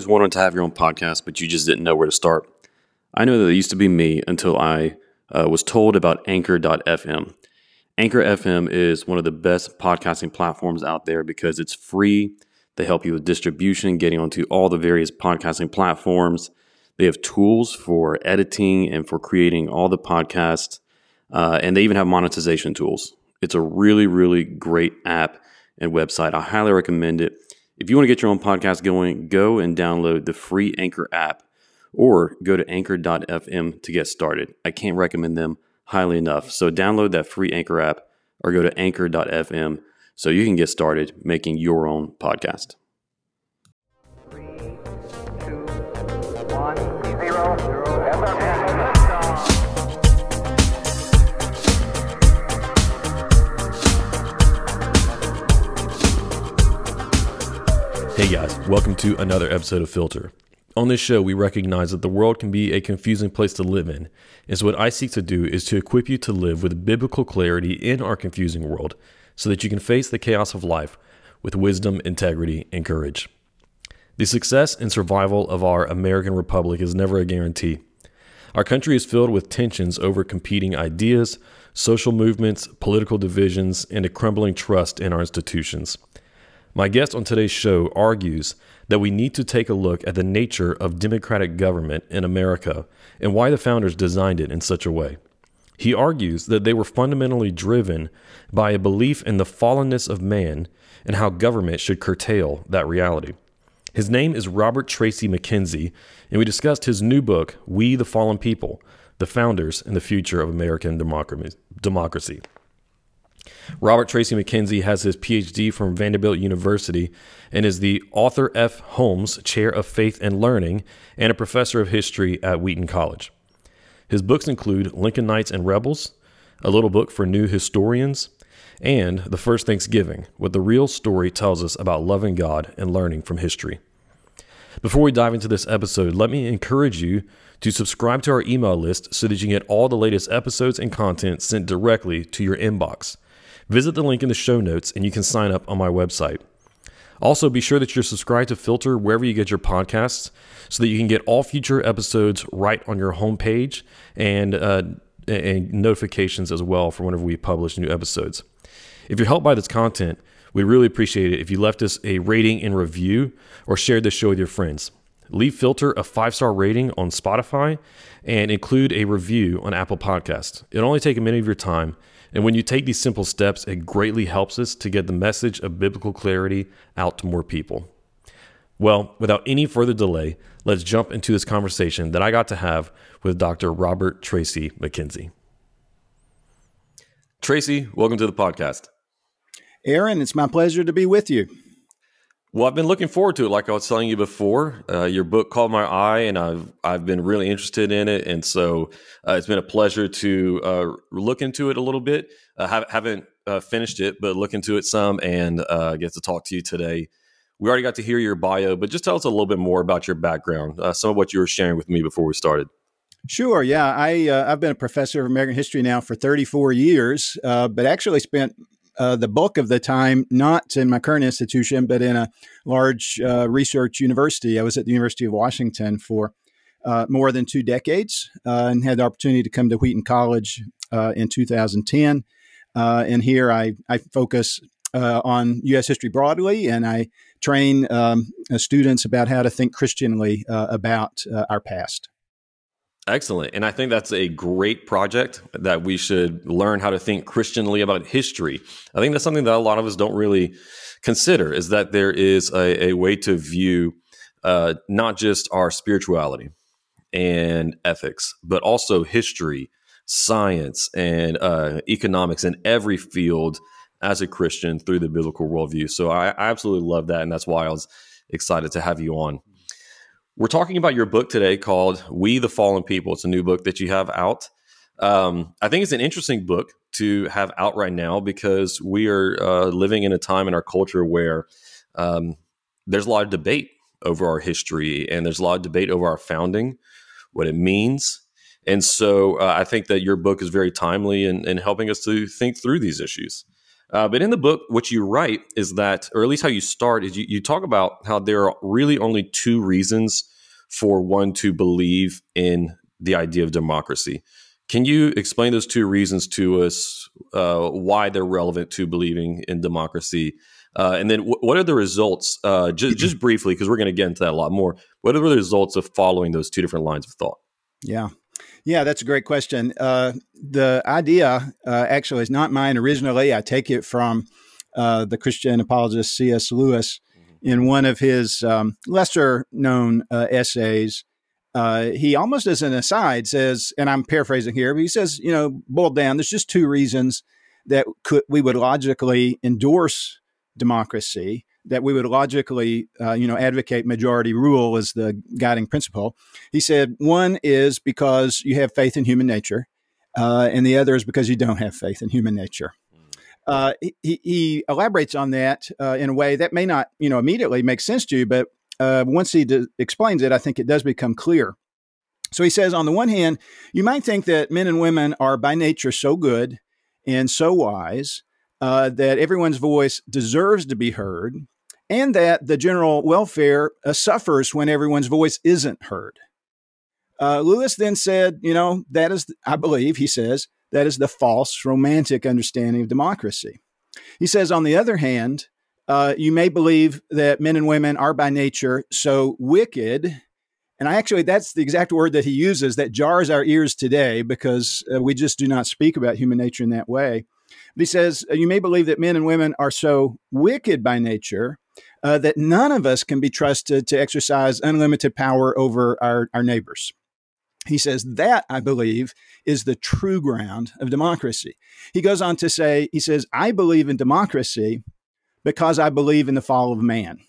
just wanted to have your own podcast, but you just didn't know where to start. I know that it used to be me until I uh, was told about Anchor.fm. Anchor FM is one of the best podcasting platforms out there because it's free. They help you with distribution, getting onto all the various podcasting platforms. They have tools for editing and for creating all the podcasts, uh, and they even have monetization tools. It's a really, really great app and website. I highly recommend it. If you want to get your own podcast going, go and download the free Anchor app or go to anchor.fm to get started. I can't recommend them highly enough. So download that free Anchor app or go to anchor.fm so you can get started making your own podcast. Hey guys, welcome to another episode of Filter. On this show, we recognize that the world can be a confusing place to live in, and so what I seek to do is to equip you to live with biblical clarity in our confusing world so that you can face the chaos of life with wisdom, integrity, and courage. The success and survival of our American Republic is never a guarantee. Our country is filled with tensions over competing ideas, social movements, political divisions, and a crumbling trust in our institutions. My guest on today's show argues that we need to take a look at the nature of democratic government in America and why the founders designed it in such a way. He argues that they were fundamentally driven by a belief in the fallenness of man and how government should curtail that reality. His name is Robert Tracy McKenzie, and we discussed his new book, We the Fallen People The Founders and the Future of American Democracy. Robert Tracy McKenzie has his PhD from Vanderbilt University and is the Arthur F. Holmes Chair of Faith and Learning and a professor of history at Wheaton College. His books include Lincolnites and Rebels, a little book for new historians, and The First Thanksgiving, what the real story tells us about loving God and learning from history. Before we dive into this episode, let me encourage you to subscribe to our email list so that you get all the latest episodes and content sent directly to your inbox. Visit the link in the show notes and you can sign up on my website. Also, be sure that you're subscribed to Filter wherever you get your podcasts so that you can get all future episodes right on your homepage and, uh, and notifications as well for whenever we publish new episodes. If you're helped by this content, we'd really appreciate it if you left us a rating and review or shared this show with your friends. Leave Filter a five star rating on Spotify and include a review on Apple Podcasts. It'll only take a minute of your time and when you take these simple steps, it greatly helps us to get the message of biblical clarity out to more people. Well, without any further delay, let's jump into this conversation that I got to have with Dr. Robert Tracy McKenzie. Tracy, welcome to the podcast. Aaron, it's my pleasure to be with you. Well, I've been looking forward to it. Like I was telling you before, uh, your book caught my eye, and I've I've been really interested in it, and so uh, it's been a pleasure to uh, look into it a little bit. I uh, haven't uh, finished it, but look into it some, and uh, get to talk to you today. We already got to hear your bio, but just tell us a little bit more about your background, some of what you were sharing with me before we started. Sure. Yeah, I I've been a professor of American history now for 34 years, but actually spent uh, the bulk of the time not in my current institution, but in a large uh, research university. I was at the University of Washington for uh, more than two decades uh, and had the opportunity to come to Wheaton College uh, in 2010. and here I, I focus on U.S. history broadly, and I train um, students about how to think Christianly about our past. Excellent. And I think that's a great project that we should learn how to think Christianly about history. I think that's something that a lot of us don't really consider is that there is a, a way to view uh, not just our spirituality and ethics, but also history, science, and uh, economics in every field as a Christian through the biblical worldview. So I, I absolutely love that. And that's why I was excited to have you on. We're talking about your book today called We the Fallen People. It's a new book that you have out. Um, I think it's an interesting book to have out right now because we are uh, living in a time in our culture where um, there's a lot of debate over our history and there's a lot of debate over our founding, what it means. And so uh, I think that your book is very timely in, in helping us to think through these issues. Uh, but in the book, what you write is that, or at least how you start, is you, you talk about how there are really only two reasons for one to believe in the idea of democracy. Can you explain those two reasons to us? Uh, why they're relevant to believing in democracy, uh, and then w- what are the results? Uh, just just briefly, because we're going to get into that a lot more. What are the results of following those two different lines of thought? Yeah. Yeah, that's a great question. Uh, the idea uh, actually is not mine originally. I take it from uh, the Christian apologist C.S. Lewis mm-hmm. in one of his um, lesser known uh, essays. Uh, he almost as an aside says, and I'm paraphrasing here, but he says, you know, boiled down, there's just two reasons that could, we would logically endorse democracy that we would logically, uh, you know, advocate majority rule as the guiding principle. He said one is because you have faith in human nature, uh, and the other is because you don't have faith in human nature. Uh, he, he, elaborates on that uh, in a way that may not, you know, immediately make sense to you, but uh, once he d- explains it, I think it does become clear. So he says, on the one hand, you might think that men and women are by nature so good and so wise uh, that everyone's voice deserves to be heard, and that the general welfare uh, suffers when everyone's voice isn't heard. Uh, Lewis then said, you know, that is, I believe, he says, that is the false romantic understanding of democracy. He says, on the other hand, uh, you may believe that men and women are by nature so wicked. And I actually, that's the exact word that he uses that jars our ears today because uh, we just do not speak about human nature in that way. But he says, You may believe that men and women are so wicked by nature uh, that none of us can be trusted to exercise unlimited power over our, our neighbors. He says that, I believe, is the true ground of democracy. He goes on to say, He says, I believe in democracy because I believe in the fall of man.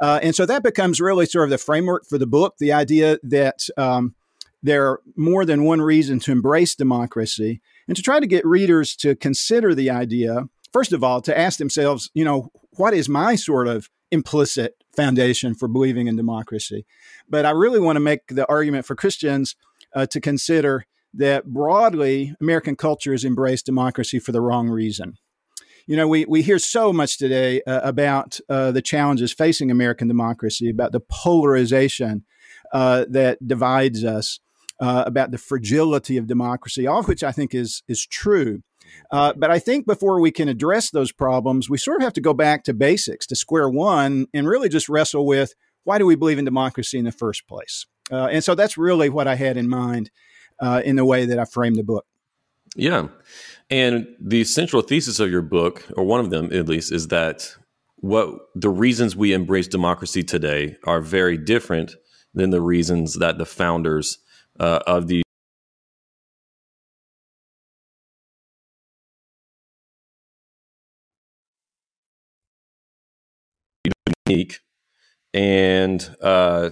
Uh, and so that becomes really sort of the framework for the book the idea that um, there are more than one reason to embrace democracy and to try to get readers to consider the idea, first of all, to ask themselves, you know, what is my sort of implicit foundation for believing in democracy? But I really want to make the argument for Christians uh, to consider that broadly, American culture has embraced democracy for the wrong reason. You know, we, we hear so much today uh, about uh, the challenges facing American democracy, about the polarization uh, that divides us uh, about the fragility of democracy, all of which I think is is true. Uh, but I think before we can address those problems, we sort of have to go back to basics, to square one, and really just wrestle with why do we believe in democracy in the first place? Uh, and so that's really what I had in mind uh, in the way that I framed the book. Yeah. And the central thesis of your book, or one of them at least, is that what the reasons we embrace democracy today are very different than the reasons that the founders uh, of the unique and uh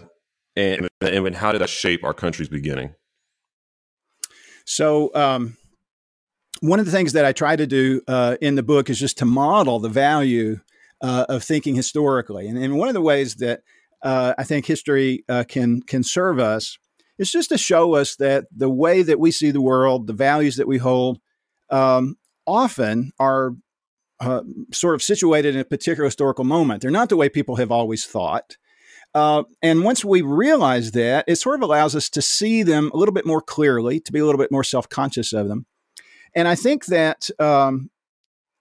and and how did that shape our country's beginning? So um one of the things that I try to do uh, in the book is just to model the value uh, of thinking historically, and, and, one of the ways that uh, I think history uh, can can serve us it's just to show us that the way that we see the world, the values that we hold, um, often are uh, sort of situated in a particular historical moment. They're not the way people have always thought. Uh, and once we realize that, it sort of allows us to see them a little bit more clearly, to be a little bit more self conscious of them. And I think that um,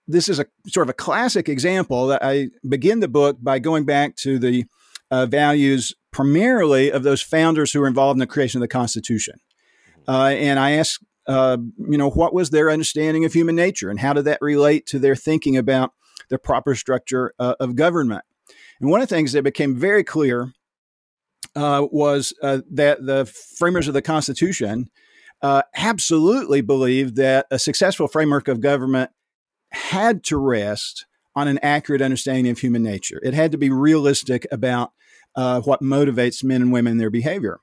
this is a sort of a classic example that I begin the book by going back to the uh, values primarily of those founders who were involved in the creation of the Constitution. Uh, and I asked, uh, you know, what was their understanding of human nature and how did that relate to their thinking about the proper structure uh, of government? And one of the things that became very clear uh, was uh, that the framers of the Constitution uh, absolutely believed that a successful framework of government had to rest on an accurate understanding of human nature. It had to be realistic about uh, what motivates men and women in their behavior.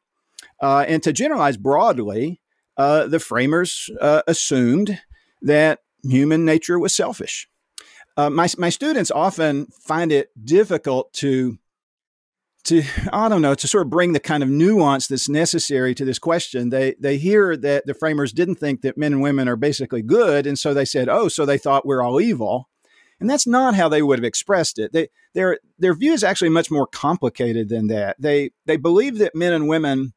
Uh, and to generalize broadly, uh, the framers uh, assumed that human nature was selfish. Uh, my, my students often find it difficult to to I don't know to sort of bring the kind of nuance that's necessary to this question. They they hear that the framers didn't think that men and women are basically good, and so they said, "Oh, so they thought we're all evil." And that's not how they would have expressed it. They, their, their view is actually much more complicated than that. They, they believe that men and women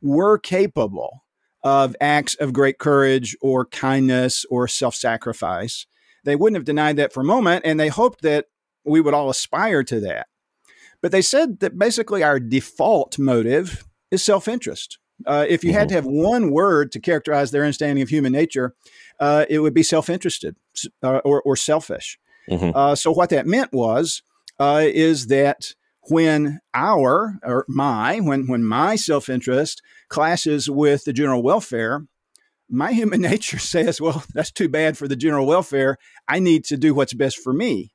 were capable of acts of great courage or kindness or self sacrifice. They wouldn't have denied that for a moment, and they hoped that we would all aspire to that. But they said that basically our default motive is self interest. Uh, if you mm-hmm. had to have one word to characterize their understanding of human nature, uh, it would be self interested uh, or, or, selfish. Mm-hmm. Uh, so, what that meant was, uh, is that when our or my when when my self interest clashes with the general welfare, my human nature says, "Well, that's too bad for the general welfare. I need to do what's best for me."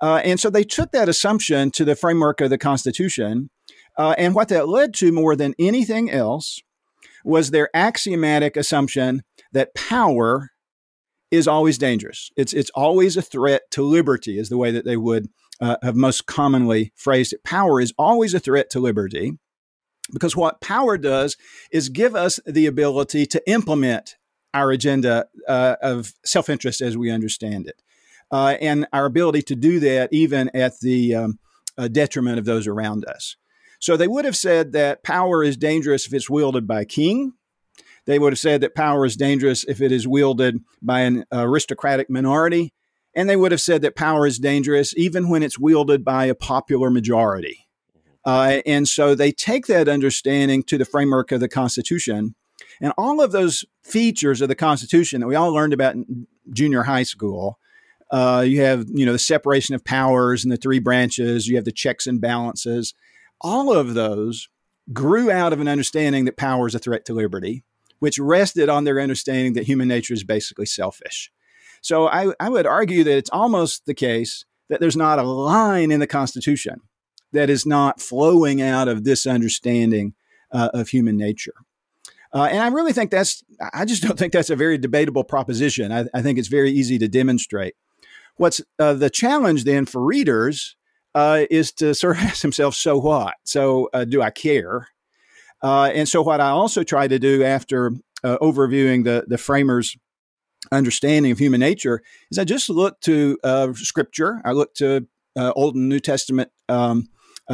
Uh, and so they took that assumption to the framework of the Constitution. Uh, and what that led to more than anything else was their axiomatic assumption that power is always dangerous. It's, it's always a threat to liberty, is the way that they would uh, have most commonly phrased it. Power is always a threat to liberty because what power does is give us the ability to implement our agenda uh, of self interest as we understand it uh, and our ability to do that even at the um, uh, detriment of those around us. So they would have said that power is dangerous if it's wielded by a king. They would have said that power is dangerous if it is wielded by an aristocratic minority. And they would have said that power is dangerous even when it's wielded by a popular majority. Uh, and so they take that understanding to the framework of the Constitution. And all of those features of the Constitution that we all learned about in junior high school uh, you have, you know, the separation of powers and the three branches. You have the checks and balances. All of those grew out of an understanding that power is a threat to liberty, which rested on their understanding that human nature is basically selfish. So I, I would argue that it's almost the case that there's not a line in the Constitution that is not flowing out of this understanding uh, of human nature. Uh, and I really think that's, I just don't think that's a very debatable proposition. I, I think it's very easy to demonstrate. What's uh, the challenge then for readers uh, is to sort of ask themselves, so what? So uh, do I care? Uh, and so what I also try to do after overviewing the the framers' understanding of human nature is I just look to uh, scripture. I look to Old and New Testament um,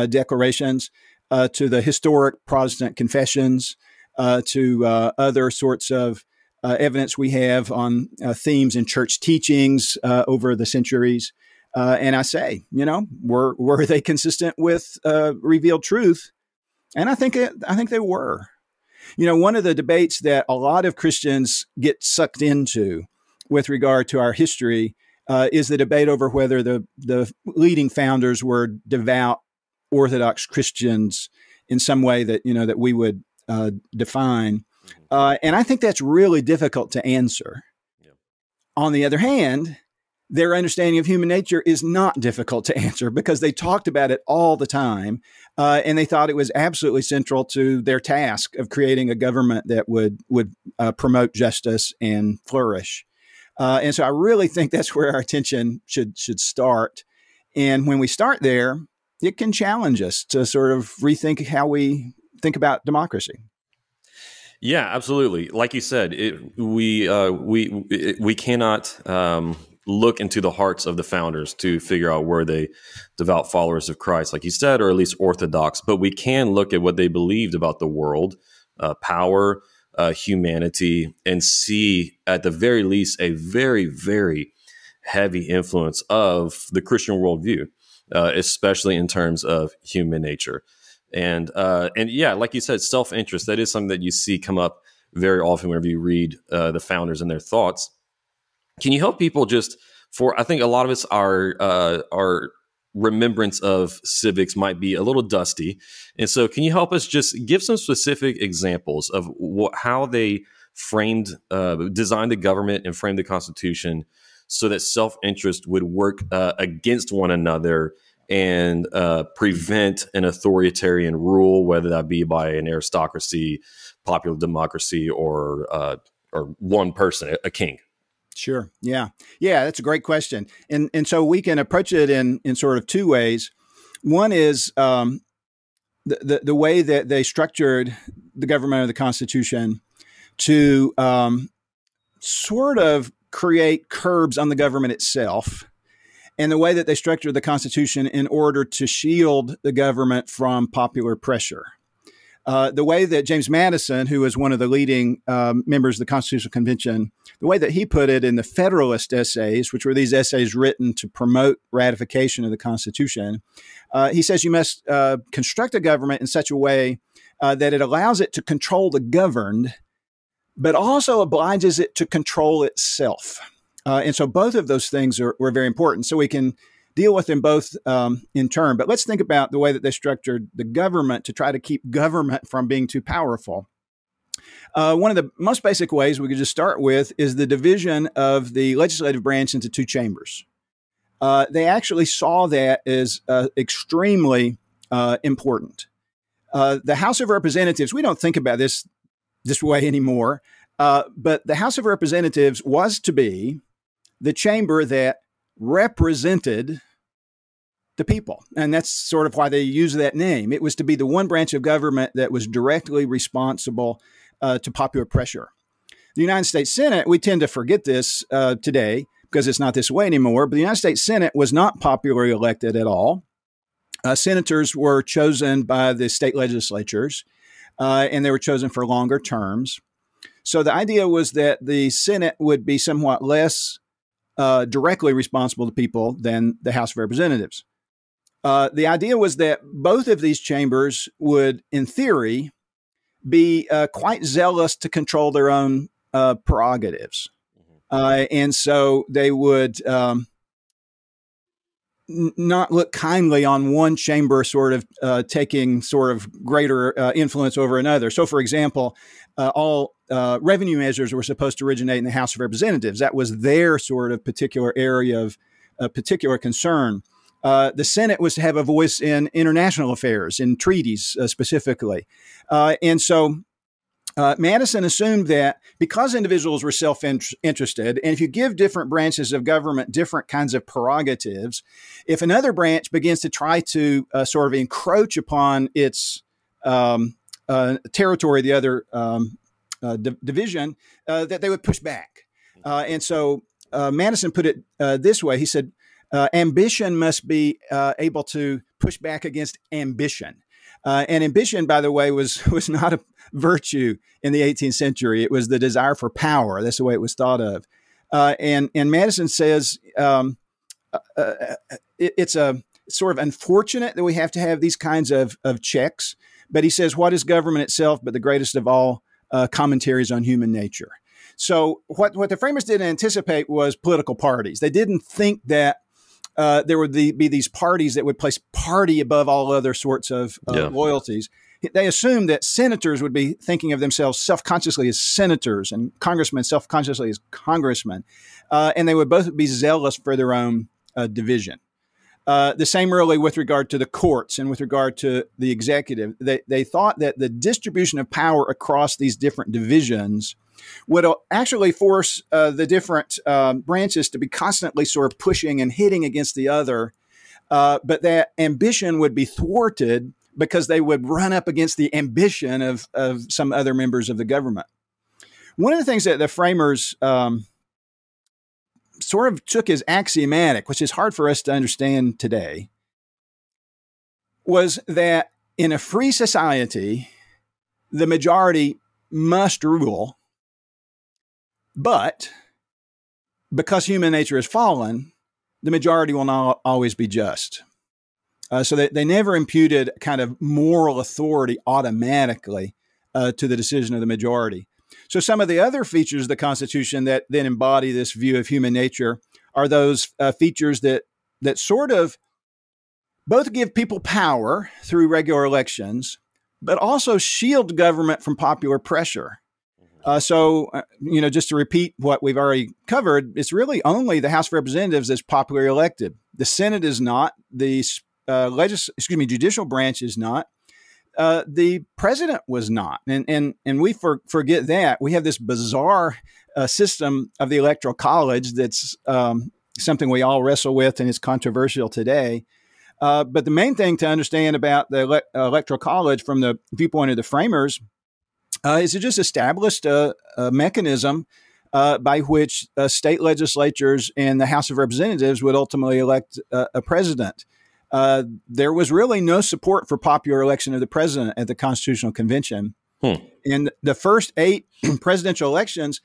declarations, to the historic Protestant confessions, to other sorts of uh, evidence we have on uh, themes in church teachings uh, over the centuries. Uh, and I say, you know, were were they consistent with uh, revealed truth? And I think it, I think they were. You know, one of the debates that a lot of Christians get sucked into with regard to our history uh, is the debate over whether the the leading founders were devout Orthodox Christians in some way that you know that we would define. Uh, and I think that's really difficult to answer. Yeah. On the other hand, their understanding of human nature is not difficult to answer because they talked about it all the time. Uh, and they thought it was absolutely central to their task of creating a government that would, would uh, promote justice and flourish. Uh, and so I really think that's where our attention should, should start. And when we start there, it can challenge us to sort of rethink how we think about democracy. Yeah, absolutely. Like you said, it, we uh, we we cannot um, look into the hearts of the founders to figure out where they devout followers of Christ, like you said, or at least orthodox. But we can look at what they believed about the world, uh, power, uh, humanity, and see at the very least a very very heavy influence of the Christian worldview, uh, especially in terms of human nature and uh, and yeah, like you said, self interest. That is something that you see come up very often whenever you read uh, the founders and their thoughts. Can you help people just for? I think a lot of us are uh, our remembrance of civics might be a little dusty, and so can you help us just give some specific examples of what, how they framed, uh, designed the government and framed the Constitution so that self interest would work uh, against one another and uh, prevent an authoritarian rule, whether that be by an aristocracy, popular democracy, or uh, or one person, a king. Sure. Yeah. Yeah. That's a great question, and and so we can approach it in in sort of two ways. One is um, the, the, the way that they structured the government of the Constitution to um, sort of create curbs on the government itself and the way that they structured the Constitution in order to shield the government from popular pressure. Uh, the way that James Madison, who was one of the leading um, members of the Constitutional Convention, the way that he put it in the Federalist essays, which were these essays written to promote ratification of the Constitution, uh, he says you must uh, construct a government in such a way uh, that it allows it to control the governed, but also obliges it to control itself. And so both of those things are, were very important. So we can deal with them both um, in turn. But let's think about the way that they structured the government to try to keep government from being too powerful. Uh, one of the most basic ways we could just start with is the division of the legislative branch into two chambers. Uh, they actually saw that as uh, extremely uh, important. Uh, the House of Representatives, we don't think about this this way anymore, uh, but the House of Representatives was to be the chamber that represented the people. And that's sort of why they use that name. It was to be the one branch of government that was directly responsible uh, to popular pressure. The United States Senate, we tend to forget this uh, today because it's not this way anymore, but the United States Senate was not popularly elected at all. Uh, senators were chosen by the state legislatures, uh, and they were chosen for longer terms. So the idea was that the Senate would be somewhat less uh, directly responsible to people than the House of Representatives. Uh, the idea was that both of these chambers would, in theory, be uh, quite zealous to control their own uh, prerogatives. Mm-hmm. Uh, and so they would um, n- not look kindly on one chamber sort of uh, taking sort of greater influence over another. So, for example, all uh, revenue measures were supposed to originate in the House of Representatives. That was their sort of particular area of uh, particular concern. Uh, the Senate was to have a voice in international affairs, in treaties uh, specifically. Uh, and so uh, Madison assumed that because individuals were self interested, and if you give different branches of government different kinds of prerogatives, if another branch begins to try to sort of encroach upon its um, territory, the other um, uh, division, uh, that they would push back. Uh, and so Madison put it this way: he said, Uh, "Ambition must be uh, able to push back against ambition." Uh, and ambition, by the way, was was not a virtue in the 18th century. It was the desire for power. That's the way it was thought of. and and Madison says um, it, it's a sort of unfortunate that we have to have these kinds of, of checks. But he says, what is government itself but the greatest of all uh, commentaries on human nature. So what what the framers didn't anticipate was political parties. They didn't think that uh, there would be, be, these parties that would place party above all other sorts of uh, yeah. loyalties. They assumed that senators would be thinking of themselves self consciously as senators and congressmen self consciously as congressmen, uh, and they would both be zealous for their own uh, division. Uh, the same really with regard to the courts and with regard to the executive. They, they thought that the distribution of power across these different divisions would actually force uh, the different uh, branches to be constantly sort of pushing and hitting against the other, uh, but that ambition would be thwarted because they would run up against the ambition of, of some other members of the government. One of the things that the framers um, sort of took as axiomatic, which is hard for us to understand today, was that in a free society, the majority must rule, but because human nature has fallen, the majority will not always be just. Uh, so they, they never imputed kind of moral authority automatically uh, to the decision of the majority. So, some of the other features of the Constitution that then embody this view of human nature are those uh, features that that sort of both give people power through regular elections, but also shield government from popular pressure. Uh, so, uh, you know, just to repeat what we've already covered, it's really only the House of Representatives that's popularly elected. The Senate is not. The uh, legis- excuse me, judicial branch is not. Uh, the president was not, and and and we for, forget that we have this bizarre uh, system of the electoral college that's um, something we all wrestle with and is controversial today. Uh, but the main thing to understand about the ele- electoral college from the viewpoint of the framers uh, is it just established a, a mechanism uh, by which uh, state legislatures and the House of Representatives would ultimately elect uh, a president. Uh, there was really no support for popular election of the president at the Constitutional Convention. Hmm. In the first eight presidential elections,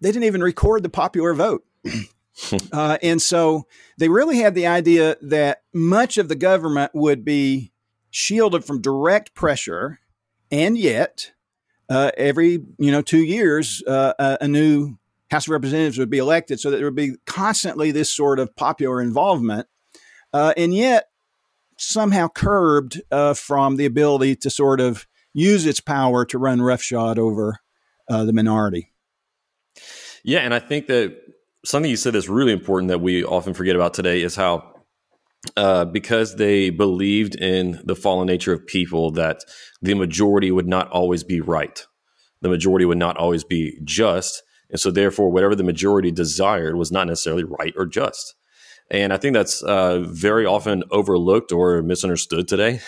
they didn't even record the popular vote. uh, and so they really had the idea that much of the government would be shielded from direct pressure, and yet uh, every you know two years uh, a, new House of Representatives would be elected, so that there would be constantly this sort of popular involvement, uh, and yet somehow curbed uh, from the ability to sort of use its power to run roughshod over uh, the minority. Yeah, and I think that something you said that's really important that we often forget about today is how uh, because they believed in the fallen nature of people, that the majority would not always be right. The majority would not always be just. And so, therefore, whatever the majority desired was not necessarily right or just. And I think that's uh, very often overlooked or misunderstood today.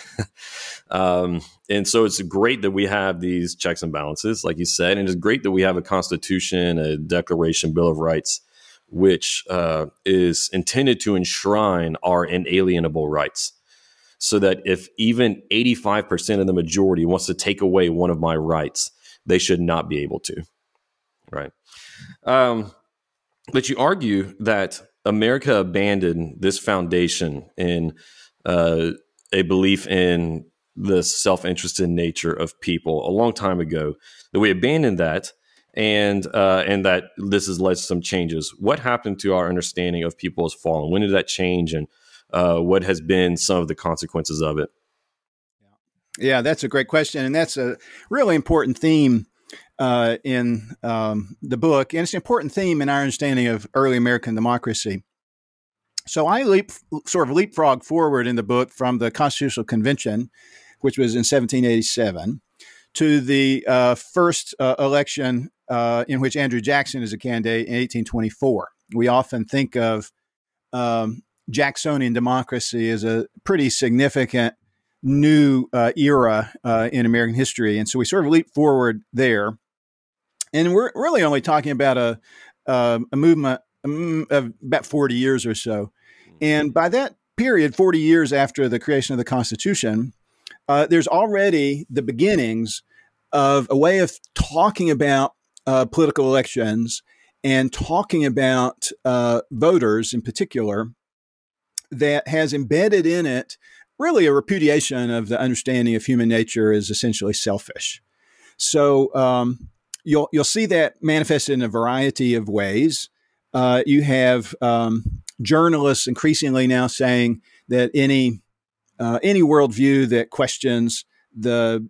um, and so it's great that we have these checks and balances, like you said, and it's great that we have a constitution, a declaration, Bill of Rights which uh, is intended to enshrine our inalienable rights. So that if even 85% of the majority wants to take away one of my rights, they should not be able to. Right. Um, but you argue that America abandoned this foundation in uh, a belief in the self interested nature of people a long time ago, that we abandoned that and uh, and that this has led to some changes. What happened to our understanding of people as fallen? When did that change, and uh, what has been some of the consequences of it? Yeah, that's a great question, and that's a really important theme uh, in um, the book, and it's an important theme in our understanding of early American democracy. So I leap, sort of leapfrog forward in the book from the Constitutional Convention, which was in 1787, to the uh, first uh, election uh, in which Andrew Jackson is a candidate in 1824. We often think of um, Jacksonian democracy as a pretty significant new uh, era uh, in American history. And so we sort of leap forward there. And we're really only talking about a, uh, a movement um, of about 40 years or so. And by that period, 40 years after the creation of the Constitution, uh, there's already the beginnings of a way of talking about uh, political elections and talking about uh, voters in particular that has embedded in it really a repudiation of the understanding of human nature as essentially selfish. So um, you'll you'll see that manifested in a variety of ways. Uh, you have um, journalists increasingly now saying that any uh, any worldview that questions the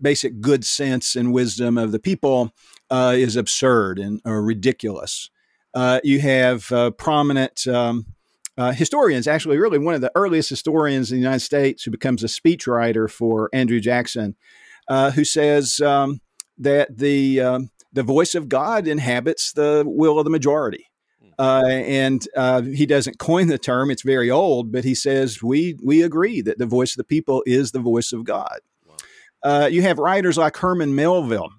basic good sense and wisdom of the people uh, is absurd and ridiculous. Uh, you have uh, prominent um, uh, historians, actually, really one of the earliest historians in the United States who becomes a speechwriter for Andrew Jackson, uh, who says um, that the um, the voice of God inhabits the will of the majority. Hmm. Uh, and uh, he doesn't coin the term; it's very old. But he says we we agree that the voice of the people is the voice of God. Uh, you have writers like Herman Melville,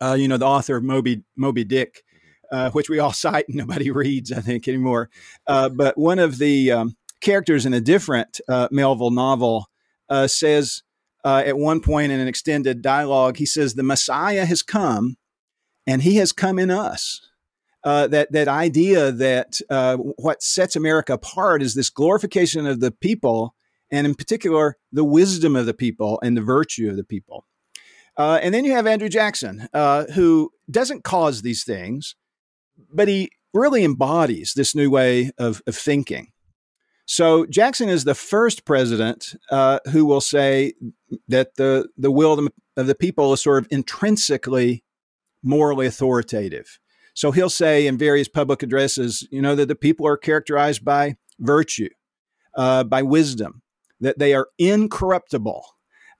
uh, you know, the author of Moby, Moby Dick, uh, which we all cite and nobody reads, I think, anymore. Uh, but one of the um, characters in a different uh, Melville novel uh, says at one point in an extended dialogue, he says, The Messiah has come and he has come in us. that that idea that what sets America apart is this glorification of the people and in particular, the wisdom of the people and the virtue of the people. Uh, and then you have Andrew Jackson, uh, who doesn't cause these things, but he really embodies this new way of, of thinking. So Jackson is the first president uh, who will say that the, the will of the people is sort of intrinsically morally authoritative. So he'll say in various public addresses, you know, that the people are characterized by virtue, uh, by wisdom, that they are incorruptible,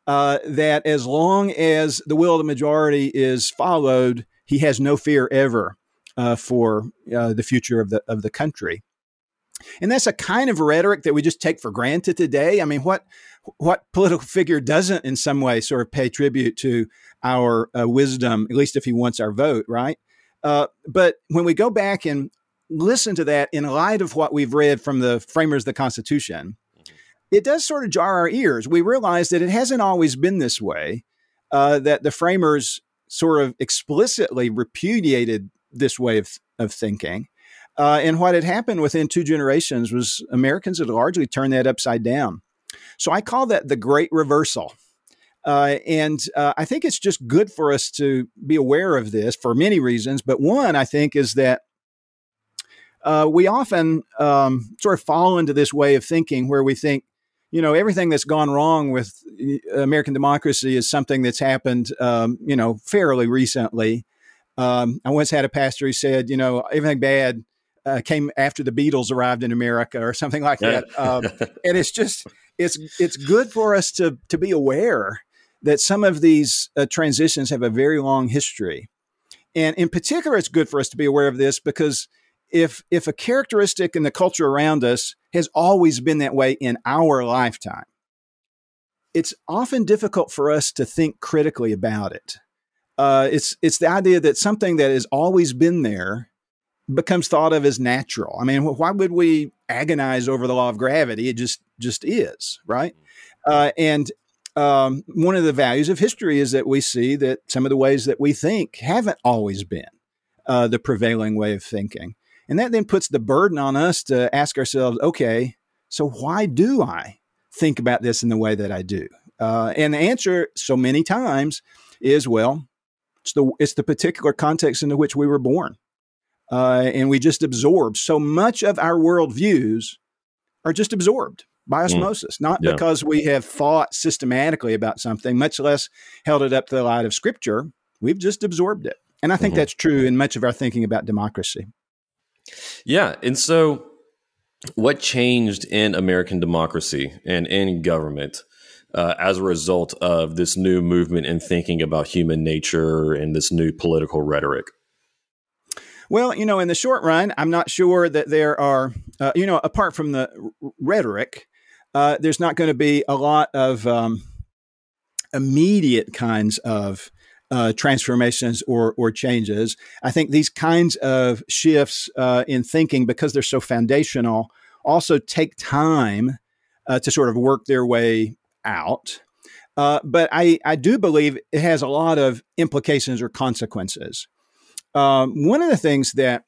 uh, that as long as the will of the majority is followed, he has no fear ever uh, for uh, the future of the of the country. And that's a kind of rhetoric that we just take for granted today. I mean, what what political figure doesn't, in some way, sort of pay tribute to our uh, wisdom, at least if he wants our vote, right? Uh, but when we go back and listen to that in light of what we've read from the framers of the Constitution. It does sort of jar our ears. We realize that it hasn't always been this way, uh, that the framers sort of explicitly repudiated this way of, of thinking. Uh, and what had happened within two generations was Americans had largely turned that upside down. So I call that the great reversal. Uh, and uh, I think it's just good for us to be aware of this for many reasons. But one, I think, is that uh, we often um, sort of fall into this way of thinking where we think, you know, everything that's gone wrong with uh, American democracy is something that's happened, um, you know, fairly recently. Um, I once had a pastor who said, you know, everything bad uh, came after the Beatles arrived in America or something like that. Um, and it's just it's it's good for us to to be aware that some of these uh, transitions have a very long history, and in particular, it's good for us to be aware of this because if if a characteristic in the culture around us has always been that way in our lifetime, it's often difficult for us to think critically about it. Uh, it's it's the idea that something that has always been there becomes thought of as natural. I mean, why would we agonize over the law of gravity? It just just is, right? Uh, and um, one of the values of history is that we see that some of the ways that we think haven't always been uh, the prevailing way of thinking, and that then puts the burden on us to ask ourselves, okay, so why do I think about this in the way that I do? Uh, and the answer, so many times, is well, it's the it's the particular context into which we were born uh, and we just absorb so much of our worldviews are just absorbed by hmm. osmosis, mm. not yeah. because we have thought systematically about something, much less held it up to the light of scripture. We've just absorbed it. And I think mm-hmm. that's true in much of our thinking about democracy. Yeah. And so, what changed in American democracy and in government uh, as a result of this new movement in thinking about human nature and this new political rhetoric? Well, you know, in the short run, I'm not sure that there are, uh, you know, apart from the r- rhetoric, uh, there's not going to be a lot of um, immediate kinds of uh, transformations or or changes. I think these kinds of shifts uh, in thinking, because they're so foundational, also take time uh, to sort of work their way out. Uh, but I, I do believe it has a lot of implications or consequences. Um, one of the things that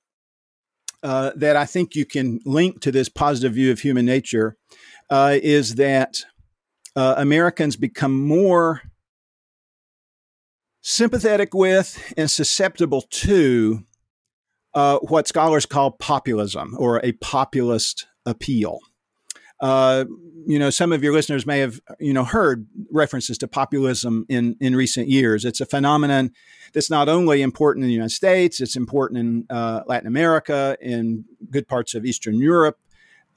uh, that I think you can link to this positive view of human nature uh, is that Americans become more sympathetic with and susceptible to uh, what scholars call populism or a populist appeal. Uh, you know, some of your listeners may have, you know, heard references to populism in, in recent years. It's a phenomenon that's not only important in the United States, it's important in uh, Latin America, in good parts of Eastern Europe.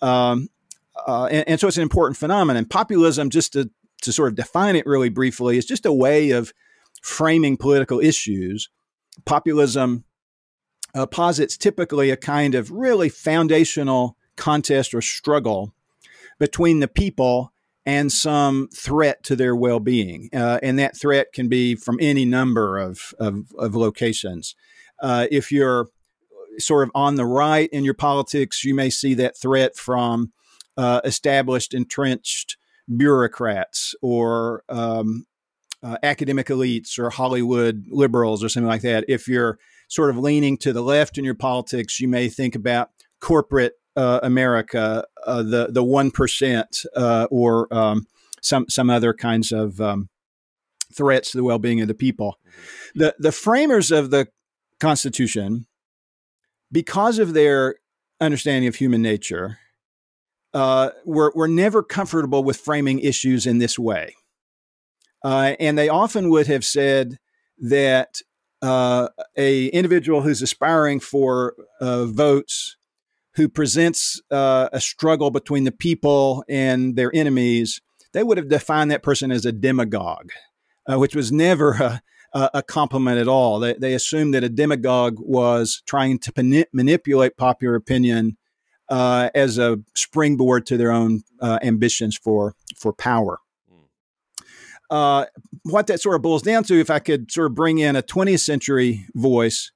Um, uh, and, and, so it's an important phenomenon. Populism, just to, to sort of define it really briefly, is just a way of framing political issues. Populism uh, posits typically a kind of really foundational contest or struggle between the people and some threat to their well being. Uh, and that threat can be from any number of, of, of locations. Uh, if you're sort of on the right in your politics, you may see that threat from uh, established, entrenched bureaucrats or um, uh, academic elites or Hollywood liberals or something like that. If you're sort of leaning to the left in your politics, you may think about corporate uh, America, uh, the the one percent, uh, or um, some some other kinds of um, threats to the well being of the people. Mm-hmm. The the framers of the Constitution, because of their understanding of human nature, uh, were were never comfortable with framing issues in this way, uh, and they often would have said that uh, a individual who's aspiring for votes who presents uh, a struggle between the people and their enemies, they would have defined that person as a demagogue, uh, which was never a, a, compliment at all. They, they, assumed that a demagogue was trying to manipulate popular opinion uh, as a springboard to their own uh, ambitions for for power. Uh, what that sort of boils down to, if I could sort of bring in a 20th century voice,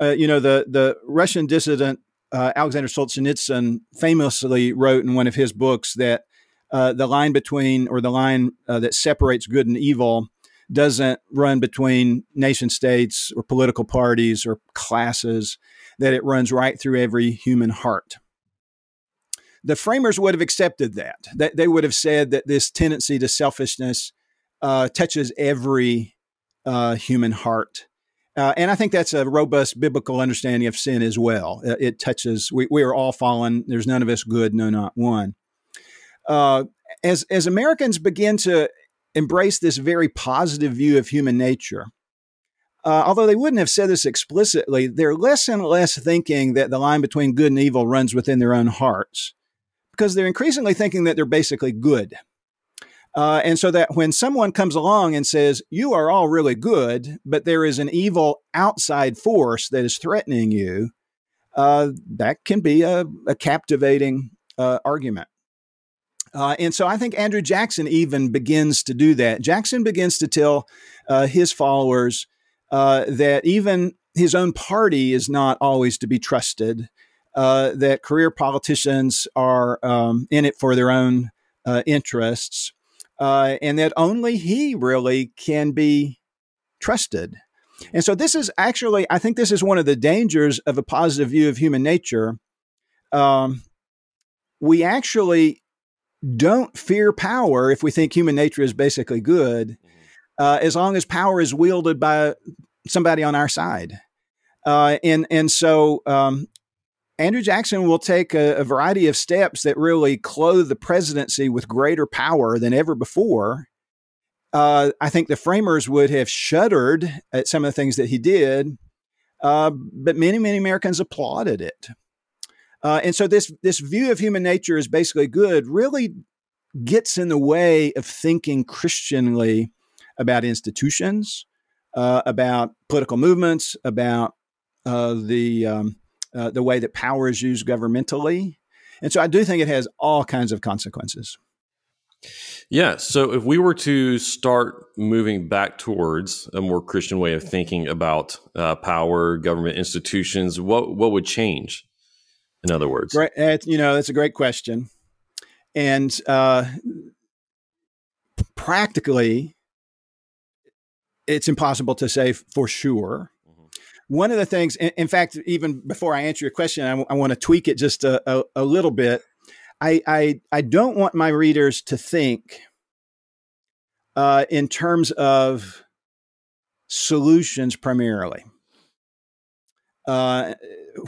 uh, you know, the the Russian dissident uh, Alexander Solzhenitsyn famously wrote in one of his books that uh, the line between or the line uh, that separates good and evil doesn't run between nation states or political parties or classes, that it runs right through every human heart. The framers would have accepted that. That they would have said that this tendency to selfishness uh, touches every uh, human heart. Uh, and I think that's a robust biblical understanding of sin as well. Uh, it touches, we, we, are all fallen. There's none of us good, no, not one. Uh, as, as Americans begin to embrace this very positive view of human nature, uh, although they wouldn't have said this explicitly, they're less and less thinking that the line between good and evil runs within their own hearts because they're increasingly thinking that they're basically good. Uh, and so that when someone comes along and says, You are all really good, but there is an evil outside force that is threatening you, uh, that can be a, a captivating uh, argument. Uh, and so I think Andrew Jackson even begins to do that. Jackson begins to tell uh, his followers uh, that even his own party is not always to be trusted, that career politicians are um, in it for their own interests uh, and that only he really can be trusted. And so, this is actually, I think, this is one of the dangers of a positive view of human nature. Um, we actually don't fear power if we think human nature is basically good, mm-hmm. uh, as long as power is wielded by somebody on our side. Uh, and and so um, Andrew Jackson will take a, a, variety of steps that really clothe the presidency with greater power than ever before. Uh, I think the framers would have shuddered at some of the things that he did, uh, but many, many Americans applauded it. Uh, and so this this view of human nature is basically good. Really gets in the way of thinking Christianly about institutions, uh, about political movements, about uh, the um, uh, the way that power is used governmentally. And so I do think it has all kinds of consequences. Yeah. So if we were to start moving back towards a more Christian way of thinking about uh, power, government institutions, what what would change? In other words, right? You know, that's a great question, and uh, practically, it's impossible to say for sure one of the things, in, in fact, even before I answer your question, I, w- I want to tweak it just a, a, a little bit. I, I, I don't want my readers to think uh, in terms of solutions primarily. Uh,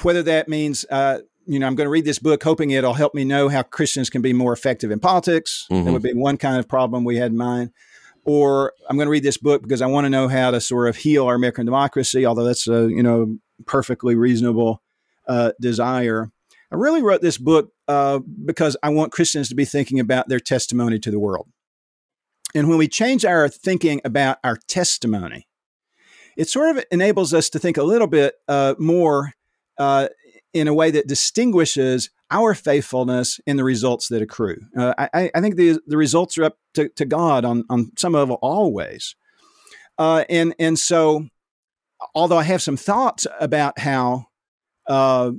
whether that means, uh, you know, I'm going to read this book hoping it'll help me know how Christians can be more effective in politics. Mm-hmm. That would be one kind of problem we had in mind or I'm going to read this book because I want to know how to sort of heal our American democracy, although that's a you know perfectly reasonable uh, desire. I really wrote this book uh, because I want Christians to be thinking about their testimony to the world. And when we change our thinking about our testimony, it sort of enables us to think a little bit uh, more uh, in a way that distinguishes our faithfulness in the results that accrue. Uh, I, I, think the, the results are up to, to God on, on some level always. Uh, and, and so, although I have some thoughts about how uh,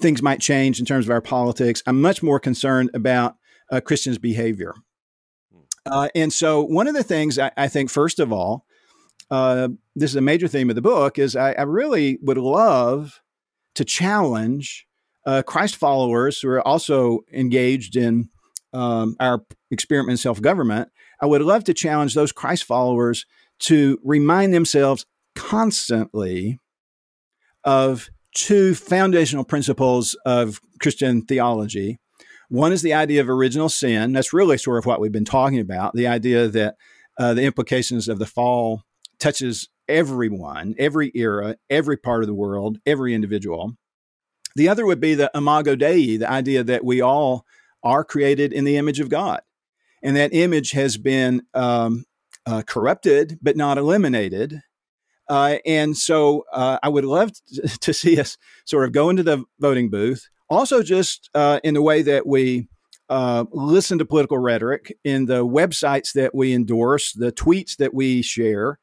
things might change in terms of our politics, I'm much more concerned about uh, Christians' behavior. Hmm. Uh, and so, one of the things I, I think, first of all, uh, this is a major theme of the book, is I, I really would love to challenge uh, Christ followers who are also engaged in um, our experiment in self government. I would love to challenge those Christ followers to remind themselves constantly of two foundational principles of Christian theology. One is the idea of original sin. That's really sort of what we've been talking about. The idea that uh, the implications of the fall touches everyone, every era, every part of the world, every individual. The other would be the imago Dei, the idea that we all are created in the image of God. And that image has been um, uh, corrupted, but not eliminated. Uh, and so uh, I would love to see us sort of go into the voting booth. Also, just uh, in the way that we uh, listen to political rhetoric, in the websites that we endorse, the tweets that we share,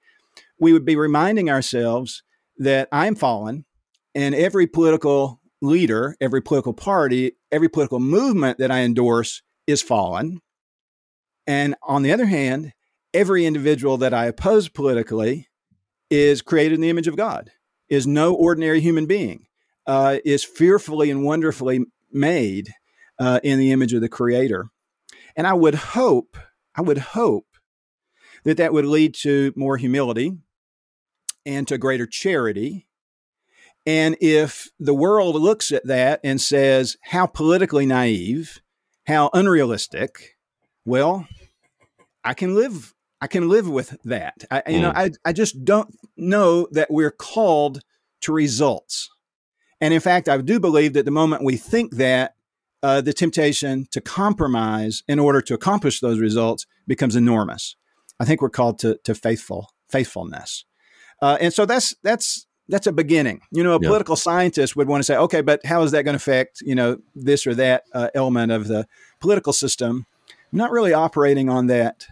we would be reminding ourselves that I'm fallen, and every political leader, every political party, every political movement that I endorse is fallen. And on the other hand, every individual that I oppose politically is created in the image of God, is no ordinary human being, uh, is fearfully and wonderfully made uh, in the image of the Creator. And I would hope, I would hope that that would lead to more humility and to greater charity. And if the world looks at that and says, how politically naive, how unrealistic, well, I can live. I can live with that. I, mm. You know, mm. I, I just don't know that we're called to results. And in fact, I do believe that the moment we think that, uh, the temptation to compromise in order to accomplish those results becomes enormous. I think we're called to, to faithful faithfulness, uh, and so that's that's that's a beginning. You know, a yeah. political scientist would want to say, okay, but how is that going to affect you know this or that uh, element of the political system? I'm not really operating on that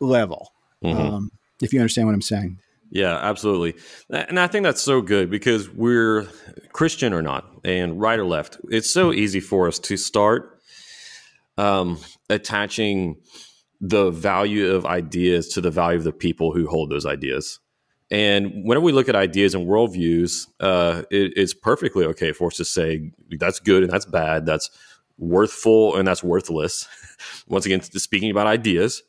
level. Mm-hmm. Um, if you understand what I'm saying. Yeah, absolutely. And I think that's so good because we're Christian or not, and right or left, it's so easy for us to start um, attaching the value of ideas to the value of the people who hold those ideas. And whenever we look at ideas and worldviews, uh, it, it's perfectly okay for us to say that's good and that's bad, that's worthful and that's worthless. Once again, speaking about ideas.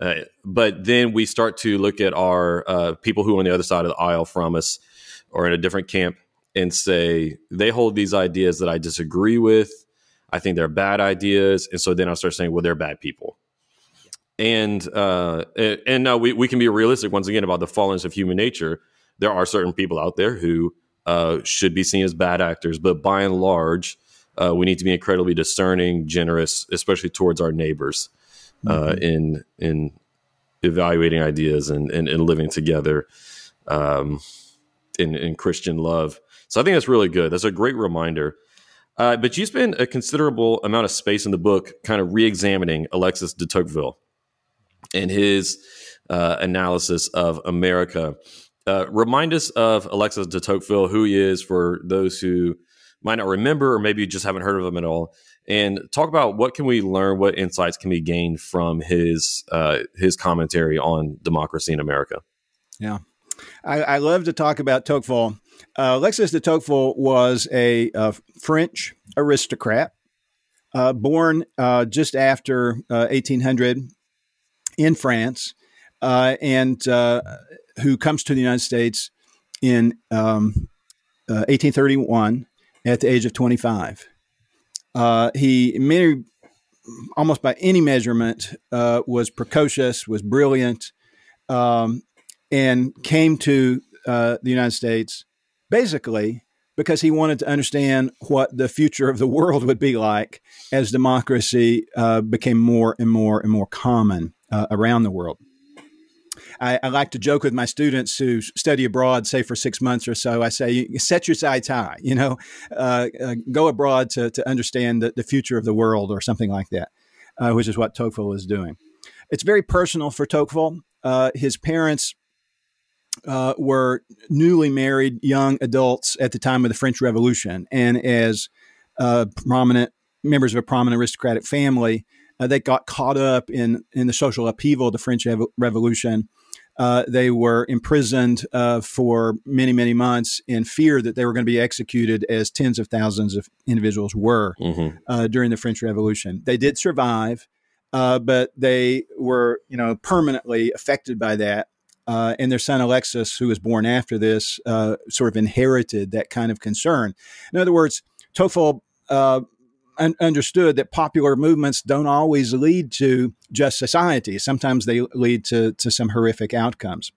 Uh, but then we start to look at our uh, people who are on the other side of the aisle from us or in a different camp and say they hold these ideas that I disagree with. I think they're bad ideas. And so then I start saying, well, they're bad people. And uh, and now we, we can be realistic once again about the fallenness of human nature. There are certain people out there who uh, should be seen as bad actors, but by and large, uh, we need to be incredibly discerning, generous, especially towards our neighbors uh, mm-hmm. in in evaluating ideas and and, and living together um, in in Christian love. So I think that's really good. That's a great reminder. Uh, but you spend a considerable amount of space in the book, kind of re-examining Alexis de Tocqueville and his uh, analysis of America. Uh, remind us of Alexis de Tocqueville, who he is, for those who might not remember or maybe just haven't heard of him at all, and talk about what can we learn, what insights can be gained from his uh, his commentary on democracy in America. Yeah, I, I love to talk about Tocqueville. Uh, Alexis de Tocqueville was a, a French aristocrat, uh, born uh, just after 1800 uh, in France, uh, and who comes to the United States in um, 1831 at the age of 25. Uh, he, many, almost by any measurement, uh, was precocious, was brilliant, um, and came to uh, the United States basically because he wanted to understand what the future of the world would be like as democracy uh, became more and more and more common uh, around the world. I, I, like to joke with my students who study abroad, say for six months or so. I say, set your sights high, you know, uh, uh, go abroad to, to understand the, the, future of the world or something like that, uh, which is what Tocqueville is doing. It's very personal for Tocqueville. Uh, his parents uh, were newly married young adults at the time of the French Revolution. And as uh, prominent members of a prominent aristocratic family, they got caught up in, in the social upheaval of the French Revolution uh, they were imprisoned uh, for many, many months in fear that they were going to be executed, as tens of thousands of individuals were mm-hmm. uh, during the French Revolution. They did survive, uh, but they were, you know, permanently affected by that. Uh, and their son Alexis, who was born after this, sort of inherited that kind of concern. In other words, Tocqueville un- understood that popular movements don't always lead to just society. Sometimes they lead to, to some horrific outcomes.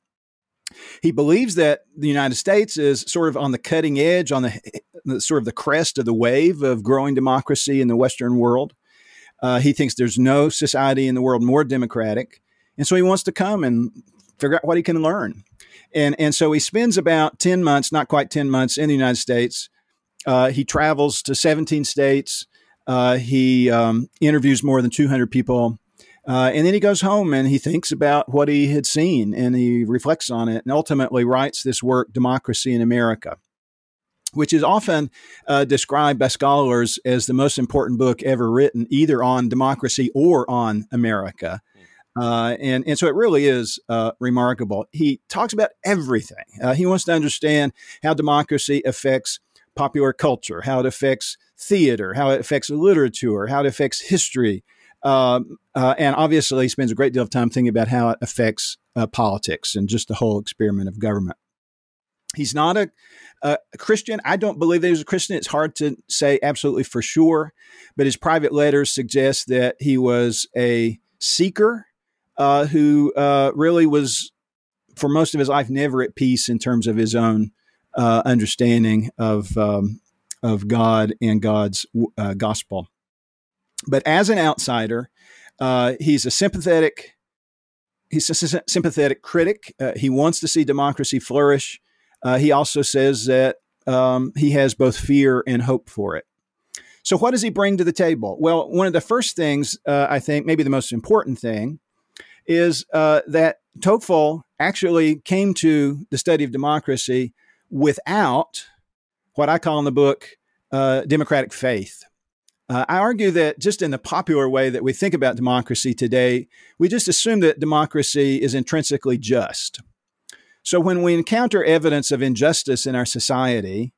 He believes that the United States is sort of on the cutting edge, on the, the sort of the crest of the wave of growing democracy in the Western world. Uh, he thinks there's no society in the world more democratic. And so he wants to come and figure out what he can learn. And, and so he spends about 10 months, not quite 10 months, in the United States. Uh, he travels to 17 states. Uh, he um, interviews more than 200 people. Uh, and then he goes home and he thinks about what he had seen and he reflects on it and ultimately writes this work, Democracy in America. which is often uh, described by scholars as the most important book ever written, either on democracy or on America. Uh, and, and so it really is uh, remarkable. He talks about everything. Uh, he wants to understand how democracy affects popular culture, how it affects theater, how it affects literature, how it affects history. Um, uh, and obviously, spends a great deal of time thinking about how it affects uh, politics and just the whole experiment of government. He's not a, a, Christian. I don't believe that he was a Christian. It's hard to say absolutely for sure, but his private letters suggest that he was a seeker uh, who uh, really was, for most of his life, never at peace in terms of his own uh, understanding of um, of God and God's uh, gospel. But as an outsider, uh, he's a sympathetic. He's a sympathetic critic. Uh, he wants to see democracy flourish. he also says that um, he has both fear and hope for it. So, what does he bring to the table? Well, one of the first things, uh, I think, maybe the most important thing, is uh, that Tocqueville actually came to the study of democracy without what I call in the book uh, democratic faith. Uh, I argue that just in the popular way that we think about democracy today, we just assume that democracy is intrinsically just. So when we encounter evidence of injustice in our society,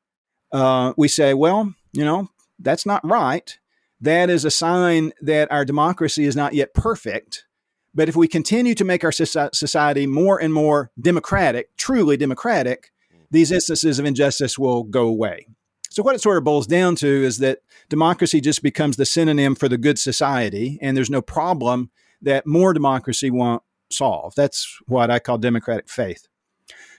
uh, we say, well, you know, that's not right. That is a sign that our democracy is not yet perfect. But if we continue to make our society more and more democratic, truly democratic, these instances of injustice will go away. So, what it sort of boils down to is that democracy just becomes the synonym for the good society, and there's no problem that more democracy won't solve. That's what I call democratic faith.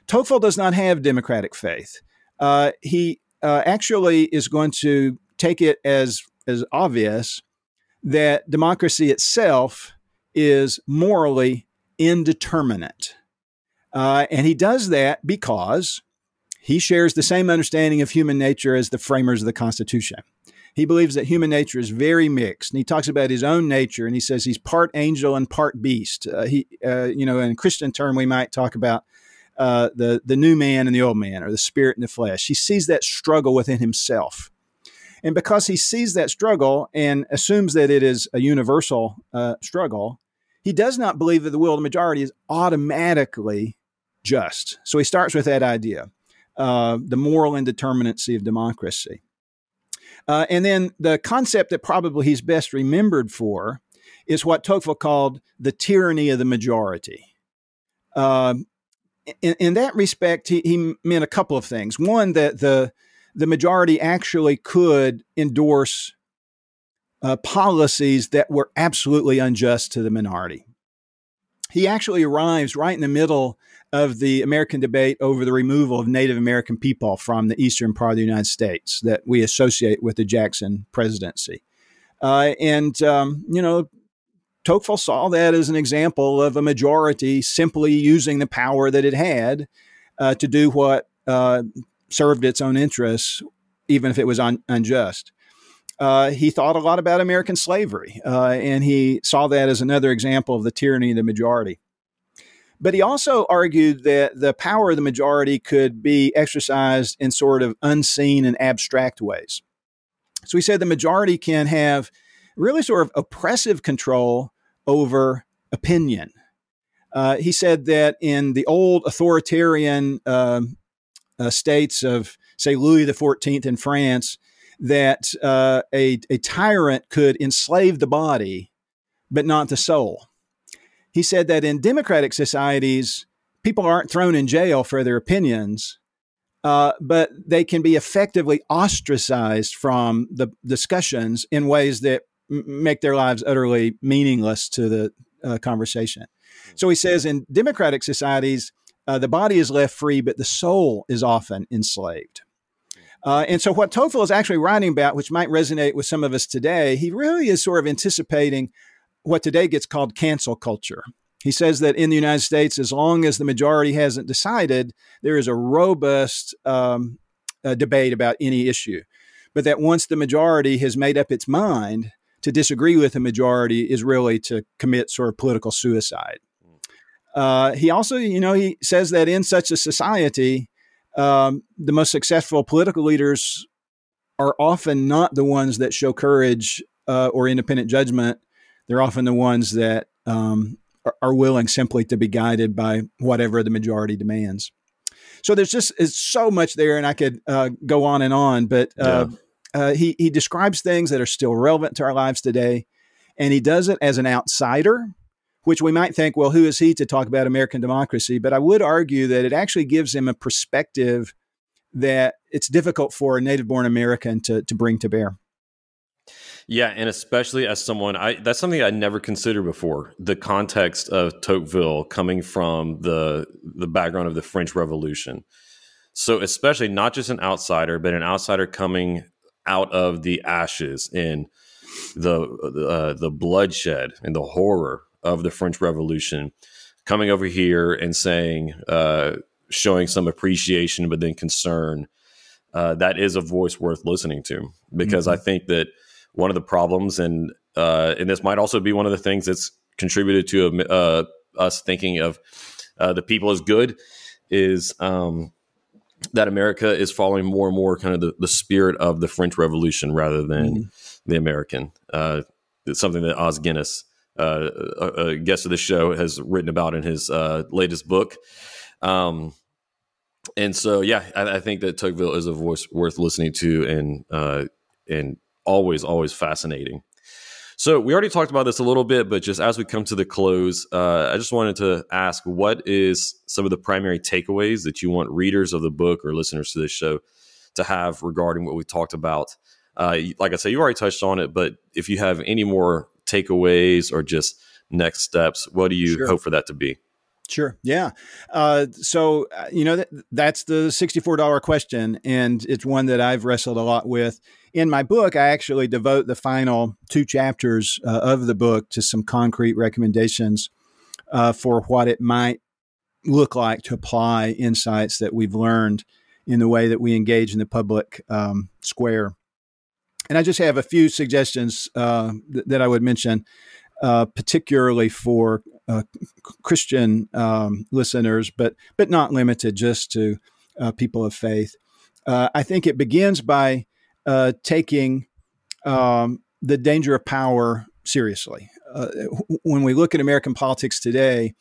Tocqueville does not have democratic faith. Uh, he uh, actually is going to take it as, as obvious that democracy itself is morally indeterminate. Uh, and he does that because he shares the same understanding of human nature as the framers of the Constitution. He believes that human nature is very mixed, and he talks about his own nature, and he says he's part angel and part beast. Uh, he, uh, you know, in Christian term, we might talk about uh, the the new man and the old man, or the spirit and the flesh. He sees that struggle within himself, and because he sees that struggle and assumes that it is a universal uh, struggle, he does not believe that the will of the majority is automatically just. So he starts with that idea, uh, the moral indeterminacy of democracy. Uh, and then the concept that probably he's best remembered for is what Tocqueville called the tyranny of the majority. Uh, in, in, that respect, he, he, meant a couple of things. One, that the the majority actually could endorse uh, policies that were absolutely unjust to the minority. He actually arrives right in the middle of the American debate over the removal of Native American people from the eastern part of the United States that we associate with the Jackson presidency. Uh, and, um, you know, Tocqueville saw that as an example of a majority simply using the power that it had uh, to do what uh, served its own interests, even if it was un- unjust uh, he thought a lot about American slavery, uh, and he saw that as another example of the tyranny of the majority. But he also argued that the power of the majority could be exercised in sort of unseen and abstract ways. So he said the majority can have really sort of oppressive control over opinion. Uh, he said that in the old authoritarian um, uh, states of, say, Louis XIV in France, that uh, a, a tyrant could enslave the body, but not the soul. He said that in democratic societies, people aren't thrown in jail for their opinions, uh, but they can be effectively ostracized from the discussions in ways that m- make their lives utterly meaningless to the uh, conversation. So he says in democratic societies, uh, the body is left free, but the soul is often enslaved. Uh, and so, what Tocqueville is actually writing about, which might resonate with some of us today, he really is sort of anticipating what today gets called cancel culture. He says that in the United States, as long as the majority hasn't decided, there is a robust um, uh, debate about any issue. But that once the majority has made up its mind, to disagree with the majority is really to commit sort of political suicide. Uh, he also, you know, he says that in such a society, um, the most successful political leaders are often not the ones that show courage uh, or independent judgment. They're often the ones that um, are, are, willing simply to be guided by whatever the majority demands. So there's just it's so much there, and I could uh, go on and on. But uh, yeah. Uh, he he describes things that are still relevant to our lives today, and he does it as an outsider which we might think, well, who is he to talk about American democracy? But I would argue that it actually gives him a perspective that it's difficult for a native born American to, to bring to bear. Yeah, and especially as someone, I that's something I never considered before. The context of Tocqueville coming from the the background of the French Revolution. So, especially not just an outsider, but an outsider coming out of the ashes in the uh, the bloodshed and the horror of the French Revolution, coming over here and saying, uh, showing some appreciation, but then concern. Uh, that is a voice worth listening to because mm-hmm. I think that one of the problems, and uh, and this might also be one of the things that's contributed to uh, us thinking of uh, the people as good, is um, that America is following more and more kind of the, the spirit of the French Revolution rather than mm-hmm. the American. Uh, it's something that Os Guinness uh, a, a, guest of the show has written about in his uh, latest book. Um, and so, yeah, I, I, think that Tocqueville is a voice worth listening to and uh, and always, always fascinating. So we already talked about this a little bit, but just as we come to the close, uh, I just wanted to ask, what is some of the primary takeaways that you want readers of the book or listeners to this show to have regarding what we talked about? Uh, like I said, you already touched on it, but if you have any more takeaways or just next steps? What do you sure. hope for that to be? Sure. Yeah. Uh, so, uh, you know, that, that's the $64 question. And it's one that I've wrestled a lot with. In my book, I actually devote the final two chapters uh, of the book to some concrete recommendations uh, for what it might look like to apply insights that we've learned in the way that we engage in the public um, square. And I just have a few suggestions uh, th- that I would mention, uh, particularly for uh, Christian um, listeners, but but not limited just to uh, people of faith. I think it begins by uh, taking um, the danger of power seriously. when we look at American politics today,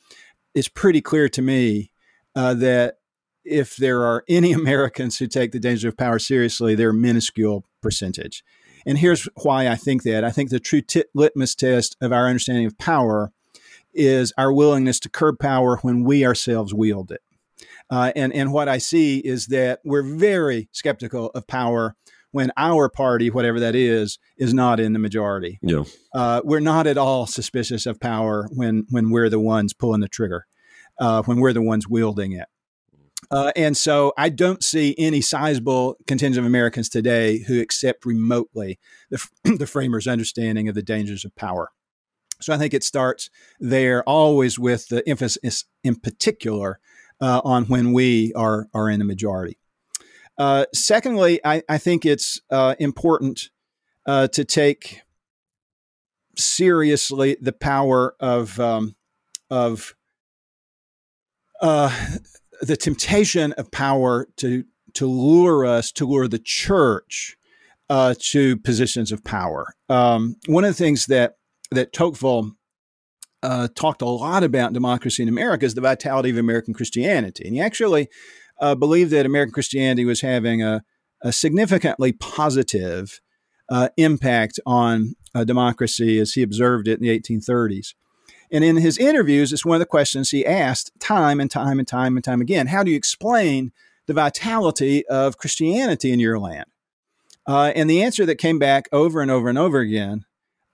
it's pretty clear to me that if there are any Americans who take the danger of power seriously, they're a minuscule percentage. And here's why I think that. I think the true litmus test of our understanding of power is our willingness to curb power when we ourselves wield it. Uh, and, and what I see is that we're very skeptical of power when our party, whatever that is, is not in the majority. Yeah. Uh, we're not at all suspicious of power when, when we're the ones pulling the trigger, uh, when we're the ones wielding it. Uh, and so I don't see any sizable contingent of Americans today who accept remotely the, the framers' understanding of the dangers of power. So I think it starts there, always with the emphasis in particular uh, on when we are, are in the majority. Uh, secondly, I, I, think it's uh, important uh, to take seriously the power of um, of uh, the temptation of power to to lure us, to lure the church uh, to positions of power. Um, one of the things that that Tocqueville uh, talked a lot about democracy in America is the vitality of American Christianity, and he actually uh, believed that American Christianity was having a, a significantly positive uh, impact on uh, democracy as he observed it in the 1830s. And in his interviews, it's one of the questions he asked time and time and time and time again. How do you explain the vitality of Christianity in your land? Uh, and the answer that came back over and over and over again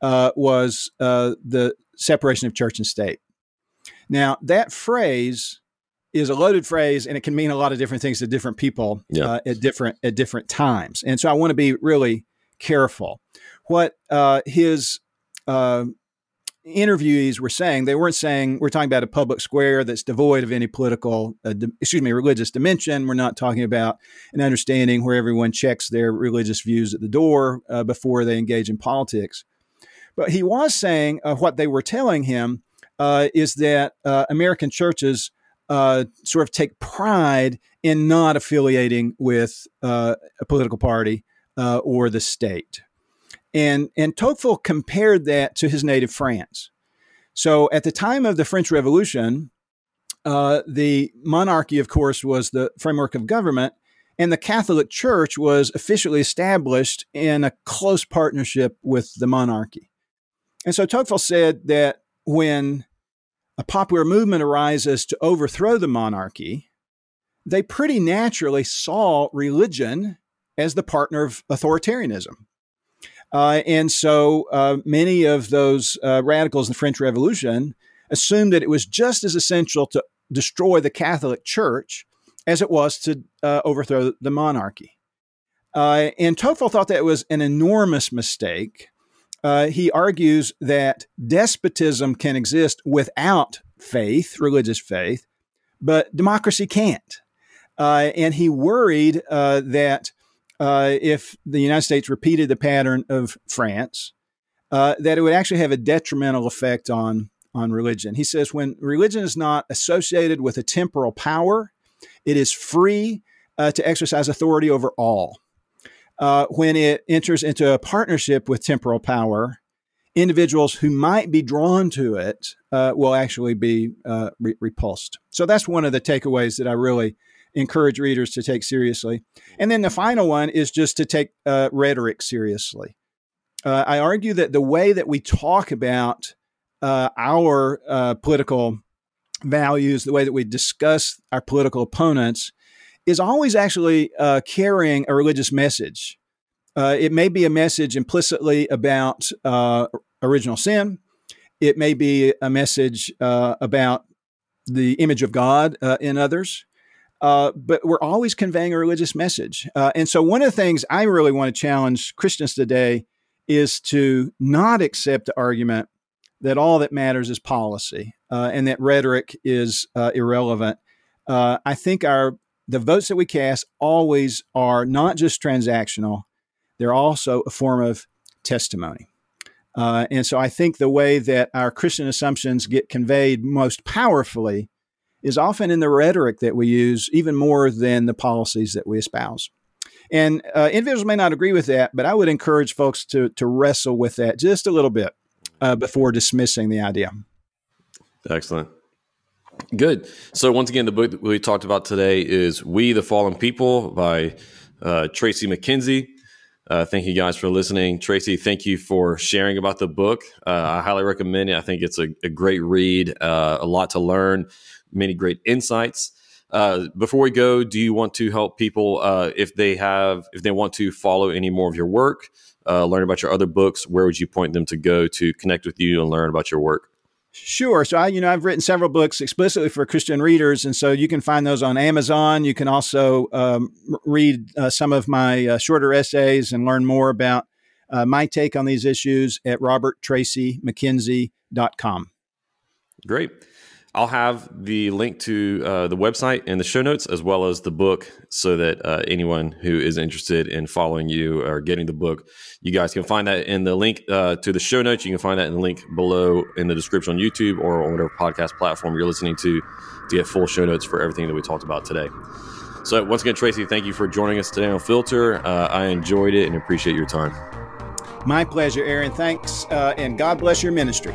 uh, was uh, the separation of church and state. Now, that phrase is a loaded phrase, and it can mean a lot of different things to different people yeah. Uh, at different at different times. And so, I want to be really careful. What uh, his uh, interviewees were saying they weren't saying we're talking about a public square that's devoid of any political uh, di- excuse me religious dimension we're not talking about an understanding where everyone checks their religious views at the door uh, before they engage in politics but he was saying uh, what they were telling him uh, is that uh, american churches uh, sort of take pride in not affiliating with uh, a political party uh, or the state. And, and Tocqueville compared that to his native France. So at the time of the French Revolution, uh, the monarchy, of course, was the framework of government, and the Catholic Church was officially established in a close partnership with the monarchy. And so Tocqueville said that when a popular movement arises to overthrow the monarchy, they pretty naturally saw religion as the partner of authoritarianism. Uh, and so uh, many of those uh, radicals in the French Revolution assumed that it was just as essential to destroy the Catholic Church as it was to uh, overthrow the monarchy. Uh, and Tocqueville thought that was an enormous mistake. Uh, he argues that despotism can exist without faith, religious faith, but democracy can't. and he worried that uh, if the United States repeated the pattern of France, uh, that it would actually have a detrimental effect on on religion. He says when religion is not associated with a temporal power, it is free uh, to exercise authority over all. Uh, when it enters into a partnership with temporal power, individuals who might be drawn to it uh, will actually be uh, re- repulsed. So that's one of the takeaways that I really encourage readers to take seriously. And then the final one is just to take uh, rhetoric seriously. Uh, I argue that the way that we talk about uh, our political values, the way that we discuss our political opponents, is always actually uh, carrying a religious message. Uh, it may be a message implicitly about original sin. It may be a message about the image of God in others. Uh, but we're always conveying a religious message. Uh, and so, one of the things I really want to challenge Christians today is to not accept the argument that all that matters is policy uh, and that rhetoric is uh, irrelevant. Uh, I think our the votes that we cast always are not just transactional; they're also a form of testimony. and so, I think the way that our Christian assumptions get conveyed most powerfully is often in the rhetoric that we use, even more than the policies that we espouse. And uh, individuals may not agree with that, but I would encourage folks to, to wrestle with that just a little bit uh, before dismissing the idea. Excellent. Good. So, once again, the book that we talked about today is We the Fallen People by uh, Tracy McKenzie. Uh, thank you guys for listening. Tracy, thank you for sharing about the book. Uh, I highly recommend it. I think it's a, a great read, uh, a lot to learn many great insights. Uh, before we go, do you want to help people uh, if they have if they want to follow any more of your work, learn about your other books? Where would you point them to go to connect with you and learn about your work? Sure. So I, you know, I've written several books explicitly for Christian readers, and so you can find those on Amazon. You can also um, read uh, some of my uh, shorter essays and learn more about uh, my take on these issues at roberttracymckenzie.com. Great. I'll have the link to uh, the website in the show notes as well as the book so that uh, anyone who is interested in following you or getting the book, you guys can find that in the link uh, to the show notes. You can find that in the link below in the description on YouTube or on whatever podcast platform you're listening to to get full show notes for everything that we talked about today. So, once again, Tracy, thank you for joining us today on Filter. Uh, I enjoyed it and appreciate your time. My pleasure, Aaron. Thanks, uh, and God bless your ministry.